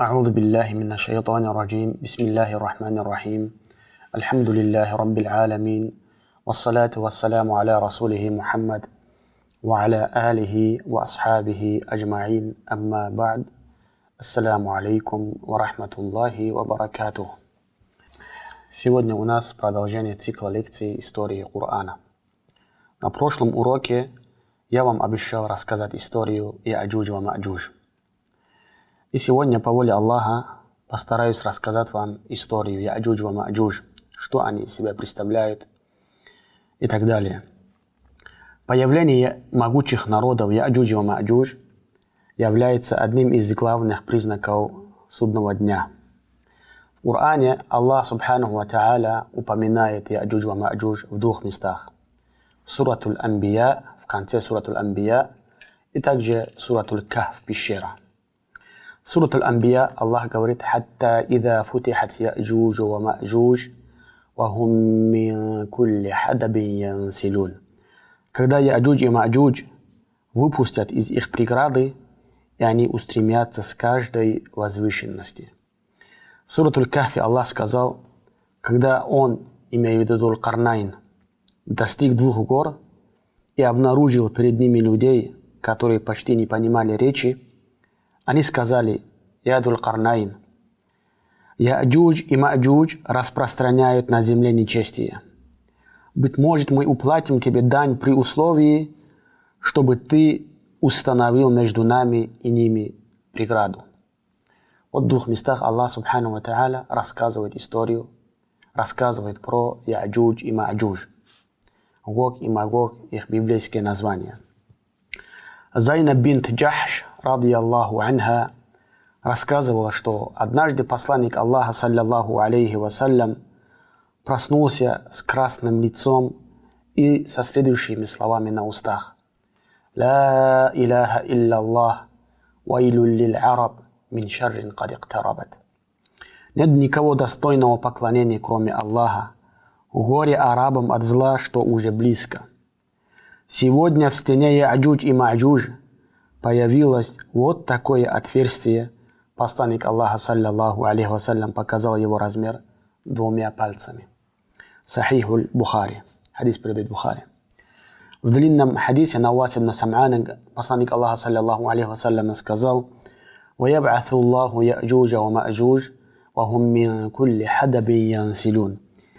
أعوذ بالله من الشيطان الرجيم بسم الله الرحمن الرحيم الحمد لله رب العالمين والصلاة والسلام على رسوله محمد وعلى آله وأصحابه أجمعين أما بعد السلام عليكم ورحمة الله وبركاته Сегодня у нас продолжение цикла лекций истории Корана. На прошлом уроке я вам обещал рассказать историю Яджуджа ва Маджуж. И сегодня, по воле Аллаха, постараюсь рассказать вам историю Яджуджа ва Маджуж, что они из себя представляют и так далее. Появление могучих народов Яджуджа ва Маджуж является одним из главных признаков судного дня. В Коране Аллах Субханаху Ва Та'аля упоминает Яджуж ва Маджуж в двух местах. В Суратуль Анбия, в конце Суратуль Анбия, и также Суратуль Кахф, пещера – Сурат Аль-Анбия, Аллах говорит, «Хатта ида футихат я'джуж ва ма'джуж, вахум мин кулли хадабин янсилюн». Когда Я'джуж и Ма'джуж выпустят из их преграды, и они устремятся с каждой возвышенности. В Сурат кахфе Аллах сказал, когда он, имея в виду Дуль-Карнайн, достиг двух гор и обнаружил перед ними людей, которые почти не понимали речи, они сказали, Ядуль Карнаин, Яджуж и Маджуж распространяют на земле нечестие. Быть может, мы уплатим тебе дань при условии, чтобы ты установил между нами и ними преграду. Вот в двух местах Аллах Субхану Ва Та'аля рассказывает историю, рассказывает про Яджуж и Маджуж. Гог и Магог – их библейские названия. Зайна бинт Джахш радиаллаху анха, рассказывала, что однажды посланник Аллаха, саллиллаху алейхи вассалям, проснулся с красным лицом и со следующими словами на устах. «Ла илляха илляллах, вайлю лил араб, мин шаррин кад иктарабат». Нет никого достойного поклонения, кроме Аллаха. Горе арабам от зла, что уже близко. Сегодня в стене Яджуж и Маджуж – появилось вот такое отверстие. Посланник Аллаха, саллиллаху алейхи вассалям, показал его размер двумя пальцами. Сахихуль Бухари. Хадис передает Бухари. В длинном хадисе Навас ибн Сам'ана посланник Аллаха, саллиллаху алейхи вассалям, сказал ويبعث الله يأجوج ومأجوج وهم من كل حدب ينسلون.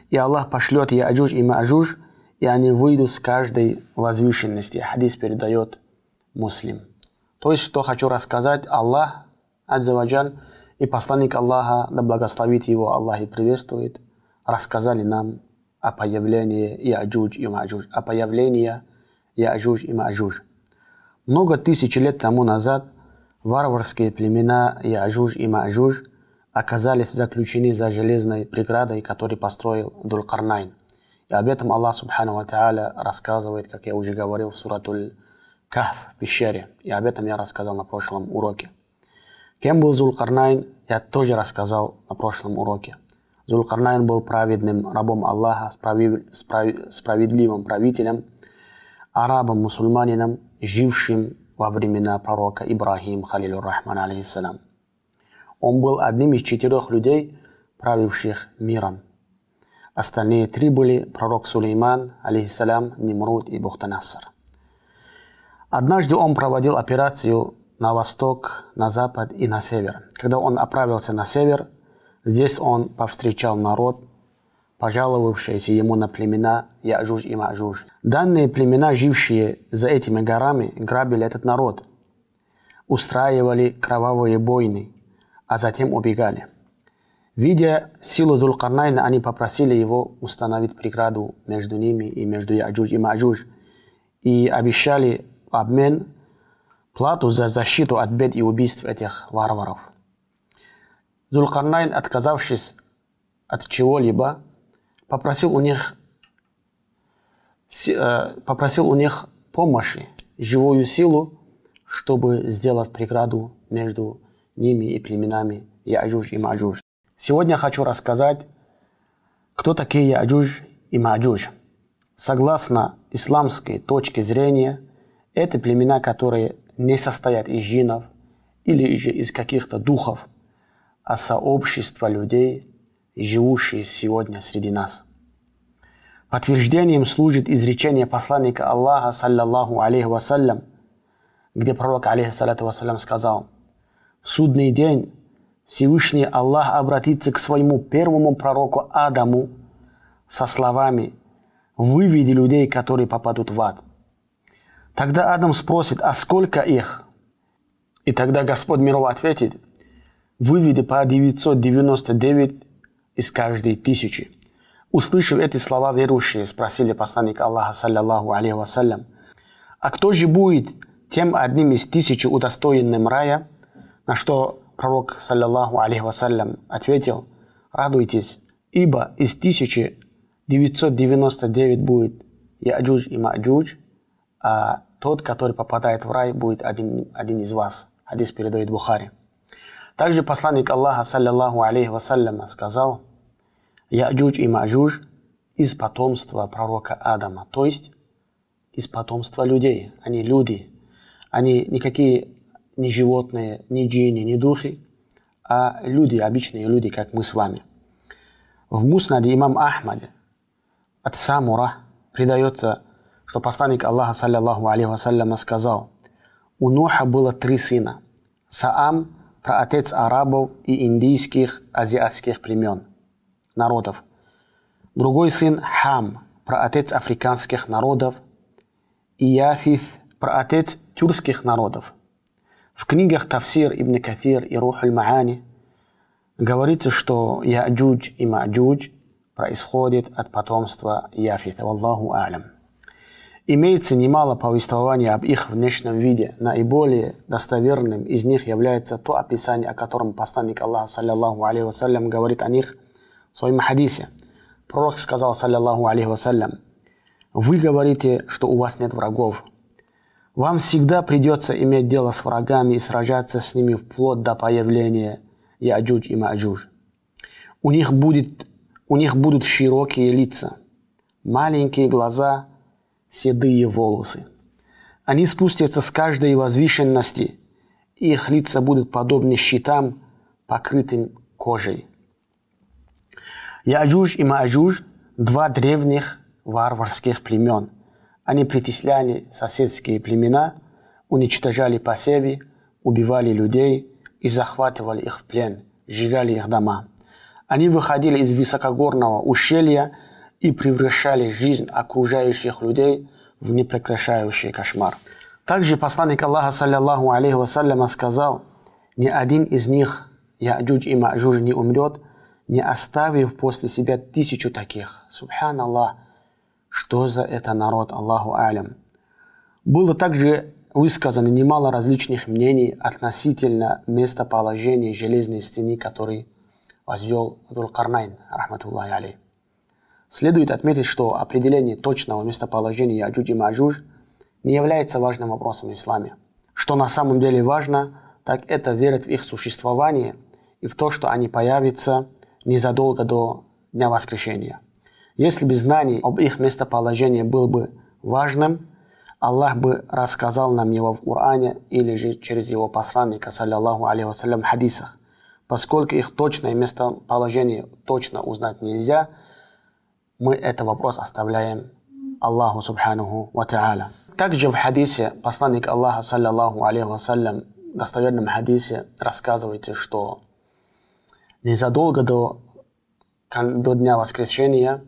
И Аллах пошлет Яджуж и Маджуж, и они выйдут с каждой возвышенности. Хадис передает муслим. То есть, что хочу рассказать, Аллах, Адзаваджаль, и посланник Аллаха, да благословит его Аллах и приветствует, рассказали нам о появлении Яджуж и Маджуж, о появлении Яджуж и Маджуж. Много тысяч лет тому назад варварские племена Яджуж и Маджуж оказались заключены за железной преградой, которую построил Дулкарнайн. И об этом Аллах Субхану Ва Та'аля рассказывает, как я уже говорил в суратуль Кахф в пещере. И об этом я рассказал на прошлом уроке. Кем был Зулкарнайн, я тоже рассказал на прошлом уроке. Зулкарнайн был праведным рабом Аллаха, справедливым правителем, арабом, мусульманином, жившим во времена пророка Ибрахим, халилю рахман, алейхиссалам. Он был одним из четырех людей, правивших миром. Остальные три были пророк Сулейман, алейхиссалам, Нимруд и Бухтанассар. Однажды он проводил операцию на восток, на запад и на север. Когда он отправился на север, здесь он повстречал народ, пожаловавшиеся ему на племена Яджуж и Маджуж. Данные племена, жившие за этими горами, грабили этот народ, устраивали кровавые бойны, а затем убегали. Видя силу Дулкарнайна, они попросили его установить преграду между ними и между Яджуж и Маджуж, и обещали обмен, плату за защиту от бед и убийств этих варваров. Зулкарнайн, отказавшись от чего-либо, попросил у них э, попросил у них помощи, живую силу, чтобы сделать преграду между ними и племенами Яджуж и Маджуж. Сегодня хочу рассказать, кто такие Яджуж и Маджуж. Согласно исламской точке зрения, это племена, которые не состоят из джинов или же из каких-то духов, а сообщество людей, живущие сегодня среди нас. Подтверждением служит изречение посланника Аллаха, саллаллаху алейхи вассалям, где пророк, алейхиссалату вассалям, сказал, «В судный день Всевышний Аллах обратится к своему первому пророку Адаму со словами «Выведи людей, которые попадут в ад». Тогда Адам спросит, а сколько их? И тогда Господь миров ответит, выведи по 999 из каждой тысячи. Услышав эти слова, верующие спросили посланника Аллаха, саллиллаху алейхи вассалям, а кто же будет тем одним из тысячи удостоенным рая? На что пророк, саллиллаху алейхи вассалям, ответил, радуйтесь, ибо из тысячи 999 будет Яджуж и Маджуж, а тот, который попадает в рай, будет один, один из вас. Хадис передает Бухари. Также посланник Аллаха, саллиллаху алейхи вассаляма, сказал, Яджуж и Маджуж из потомства пророка Адама, то есть из потомства людей. Они люди. Они никакие не животные, не джинни, не духи, а люди, обычные люди, как мы с вами. В Муснаде имам Ахмаде от Самура предается, что посланник Аллаха, саллиллаху алейхи вассаляма, сказал, у Нуха было три сына. Саам, праотец арабов и индийских азиатских племен, народов. Другой сын Хам, праотец африканских народов. И Яфиф, праотец тюркских народов. В книгах Тавсир Ибн Кафир и Рухаль Маани говорится, что Яджудж и Маджудж происходит от потомства Яфита. الله أعلم. Имеется немало повествований об их внешнем виде. Наиболее достоверным из них является то описание, о котором посланник Аллаха, صلى الله عليه وسلم, говорит о них в своем хадисе. Пророк сказал, صلى الله عليه وسلم, «Вы говорите, что у вас нет врагов. Вам всегда придется иметь дело с врагами и сражаться с ними вплоть до появления Яджуж и Маджуж. У них, будет, у них будут широкие лица, маленькие глаза – седые волосы. Они спустятся с каждой возвышенности, и их лица будут подобны щитам, покрытым кожей. Яджуж и Маджуж – два древних варварских племен. Они притесляли соседские племена, уничтожали посевы, убивали людей и захватывали их в плен, сжигали их дома. Они выходили из высокогорного ущелья и превращали жизнь окружающих людей в непрекращающий кошмар. Также посланник Аллаха, саллиллаху алейхи вассаляма, сказал, ни один из них, Яджудж и Маджуж, не умрет, не оставив после себя тысячу таких. Субхан Аллах, что за это народ, Аллаху алям. Было также высказано немало различных мнений относительно местоположения железной стены, который возвел Дулкарнайн, рахматуллахи алейхи. Следует отметить, что определение точного местоположения Яджуж и Маджуж не является важным вопросом в исламе. Что на самом деле важно, так это верить в их существование и в то, что они появятся незадолго до Дня Воскрешения. Если бы знание об их местоположении было бы важным, Аллах бы рассказал нам его в Коране или же через его посланника, саллиллаху алейхи вассалям, хадисах. Поскольку их точное местоположение точно узнать нельзя – мы этот вопрос оставляем Аллаху Субханаху Ва. Также в хадисе посланник Аллаха, саллиллаху алейхи вассалям, в достоверном хадисе рассказывает, что незадолго до, до Дня Воскресения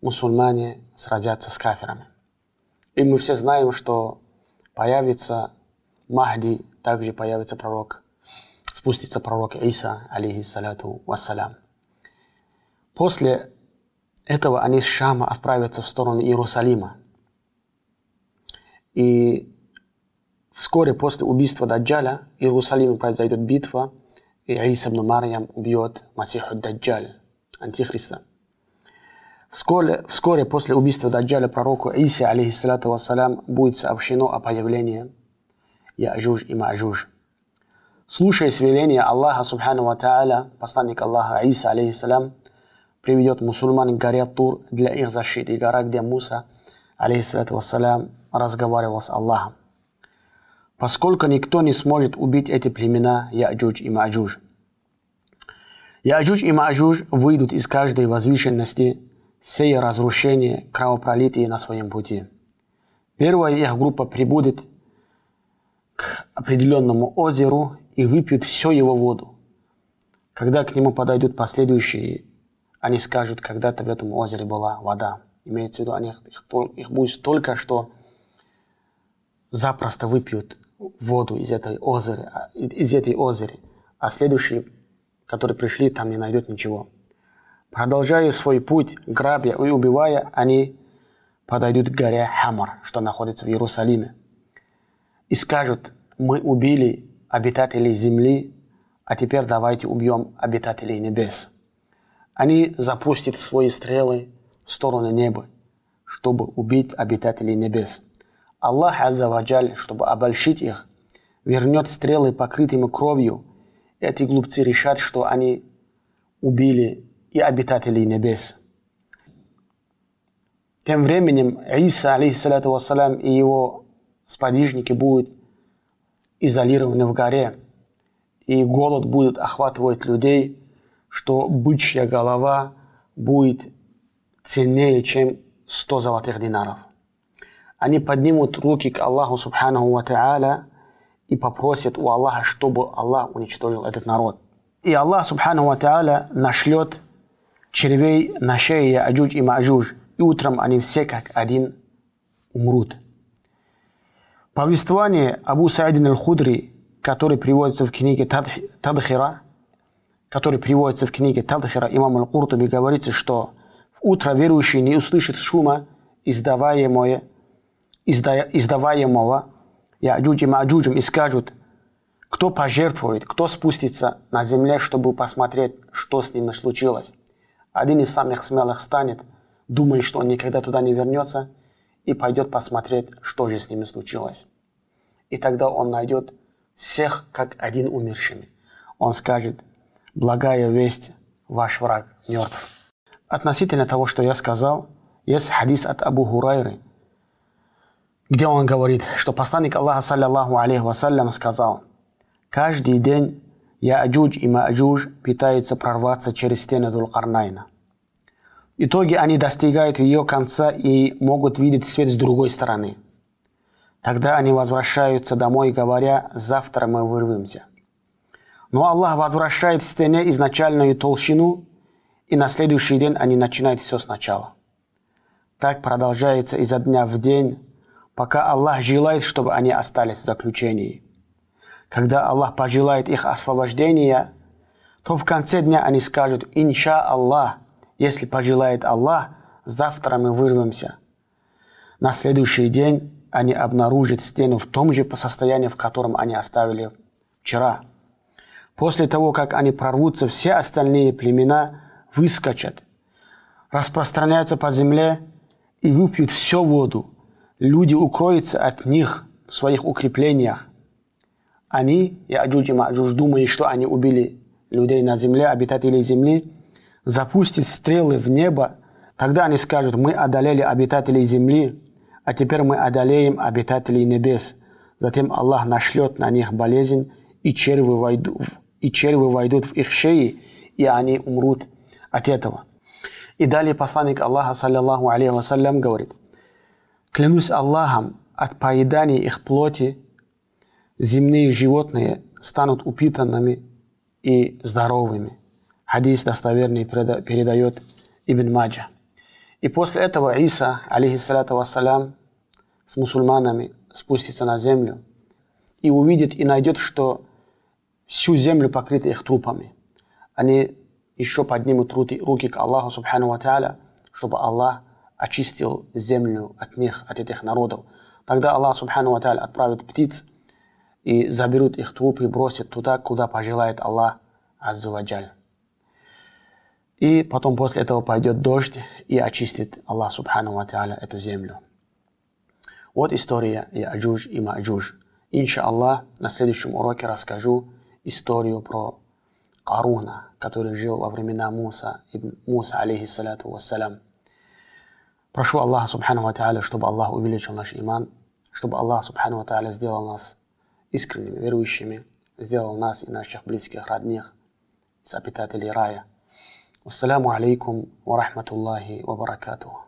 мусульмане сразятся с кафирами. И мы все знаем, что появится Махди, также появится пророк, спустится пророк Иса, алейхиссалату вассалям. После этого они с Шама отправятся в сторону Иерусалима. И вскоре после убийства Даджаля в Иерусалиме произойдет битва, и Иса ибн Марьям убьет Масиху Даджаль, Антихриста. Вскоре, вскоре после убийства Даджаля пророку Иси, алейхиссалату вассалям, будет сообщено о появлении Яджуж и Маджуж. Слушая свеления Аллаха, субхану ва та'аля, посланник Аллаха Иса, алейхиссалям, приведет мусульман к Тур для их защиты, гора, где Муса, алейхиссалату вассалям, разговаривал с Аллахом. Поскольку никто не сможет убить эти племена Яджуж и Маджуж. Яджуж и Маджуж выйдут из каждой возвышенности, сея разрушение, кровопролитие на своем пути. Первая их группа прибудет к определенному озеру и выпьют всю его воду. Когда к нему подойдут последующие, они скажут, когда-то в этом озере была вода. Имеется в виду, они, их, их будет столько, что запросто выпьют воду из этой озера, а, из этой озера, а следующие, которые пришли, там не найдет ничего. Продолжая свой путь, грабя и убивая, они подойдут к горе Хамар, что находится в Иерусалиме, и скажут, мы убили обитателей земли, а теперь давайте убьем обитателей небес. Они запустят свои стрелы в сторону неба, чтобы убить обитателей небес. Аллах Аззаваджаль, чтобы обольщить их, вернет стрелы, покрытыми кровью. Эти глупцы решат, что они убили и обитателей небес. Тем временем Иса, алейхиссалату вассалям, и его сподвижники будут изолированы в горе, и голод будет охватывать людей, что бычья голова будет ценнее, чем 100 золотых динаров. Они поднимут руки к Аллаху Субханаху Ва Та'аля и попросят у Аллаха, чтобы Аллах уничтожил этот народ. И Аллах Субханаху Ва Та'аля нашлет червей на шее Аджуж и Маджуж, и утром они все как один умрут. Повествование Абу Саидин аль-Худри, который приводится в книге Тадхира, который приводится в книге Тадхира имам аль-Куртуби, говорится, что в утро верующий не услышит шума, издаваемое, изда, издаваемого Яджуджи Маджуджем и скажут, кто пожертвует, кто спустится на земле, чтобы посмотреть, что с ними случилось. Один из самых смелых станет, думает, что он никогда туда не вернется, и пойдет посмотреть, что же с ними случилось. И тогда он найдет всех как один умершими. Он скажет, благая весть, ваш враг мертв. Относительно того, что я сказал, есть хадис от Абу Хурайры, где он говорит, что посланник Аллаха, саллиллаху алейхи вассалям, сказал, «Каждый день Яджудж и Маджудж пытаются прорваться через стены Дулкарнайна. В итоге они достигают ее конца и могут видеть свет с другой стороны. Тогда они возвращаются домой, говоря, завтра мы вырвемся. Но Аллах возвращает стене изначальную толщину, и на следующий день они начинают все сначала. Так продолжается изо дня в день, пока Аллах желает, чтобы они остались в заключении. Когда Аллах пожелает их освобождения, то в конце дня они скажут «Инша Аллах», если пожелает Аллах, завтра мы вырвемся. На следующий день они обнаружат стену в том же состоянии, в котором они оставили вчера. После того, как они прорвутся, все остальные племена выскочат, распространяются по земле и выпьют всю воду. Люди укроются от них в своих укреплениях. Они, и Аджуджи Маджуж, думают, что они убили людей на земле, обитателей земли, запустят стрелы в небо, тогда они скажут, мы одолели обитателей земли, а теперь мы одолеем обитателей небес. Затем Аллах нашлет на них болезнь, и черви войдут, и черви войдут в их шеи, и они умрут от этого. И далее посланник Аллаха, саллиллаху алейхи вассалям, говорит, «Клянусь Аллахом, от поедания их плоти земные животные станут упитанными и здоровыми». Хадис достоверный передает Ибн Маджа. И после этого Иса, алейхиссалату вассалям, с мусульманами спустится на землю и увидит и найдет, что всю землю покрыта их трупами. Они еще поднимут руки к Аллаху Субхану Ва чтобы Аллах очистил землю от них, от этих народов. Тогда Аллах Субхану Ва отправит птиц и заберут их трупы и бросит туда, куда пожелает Аллах Аззаваджаль. И потом после этого пойдет дождь и очистит Аллах Субхану Ва эту землю. Вот история Яджуж и Маджуж. Иншаллах, на следующем уроке расскажу историю про Каруна, который жил во времена Муса, ибн Муса, алейхиссалату вассалям. Прошу Аллаха Субхану Ва чтобы Аллах увеличил наш иман, чтобы Аллах Субхану Ва сделал нас искренними, верующими, сделал нас и наших близких, родных с обитателей рая. Ассаламу алейкум ва рахматуллахи ва баракатуху.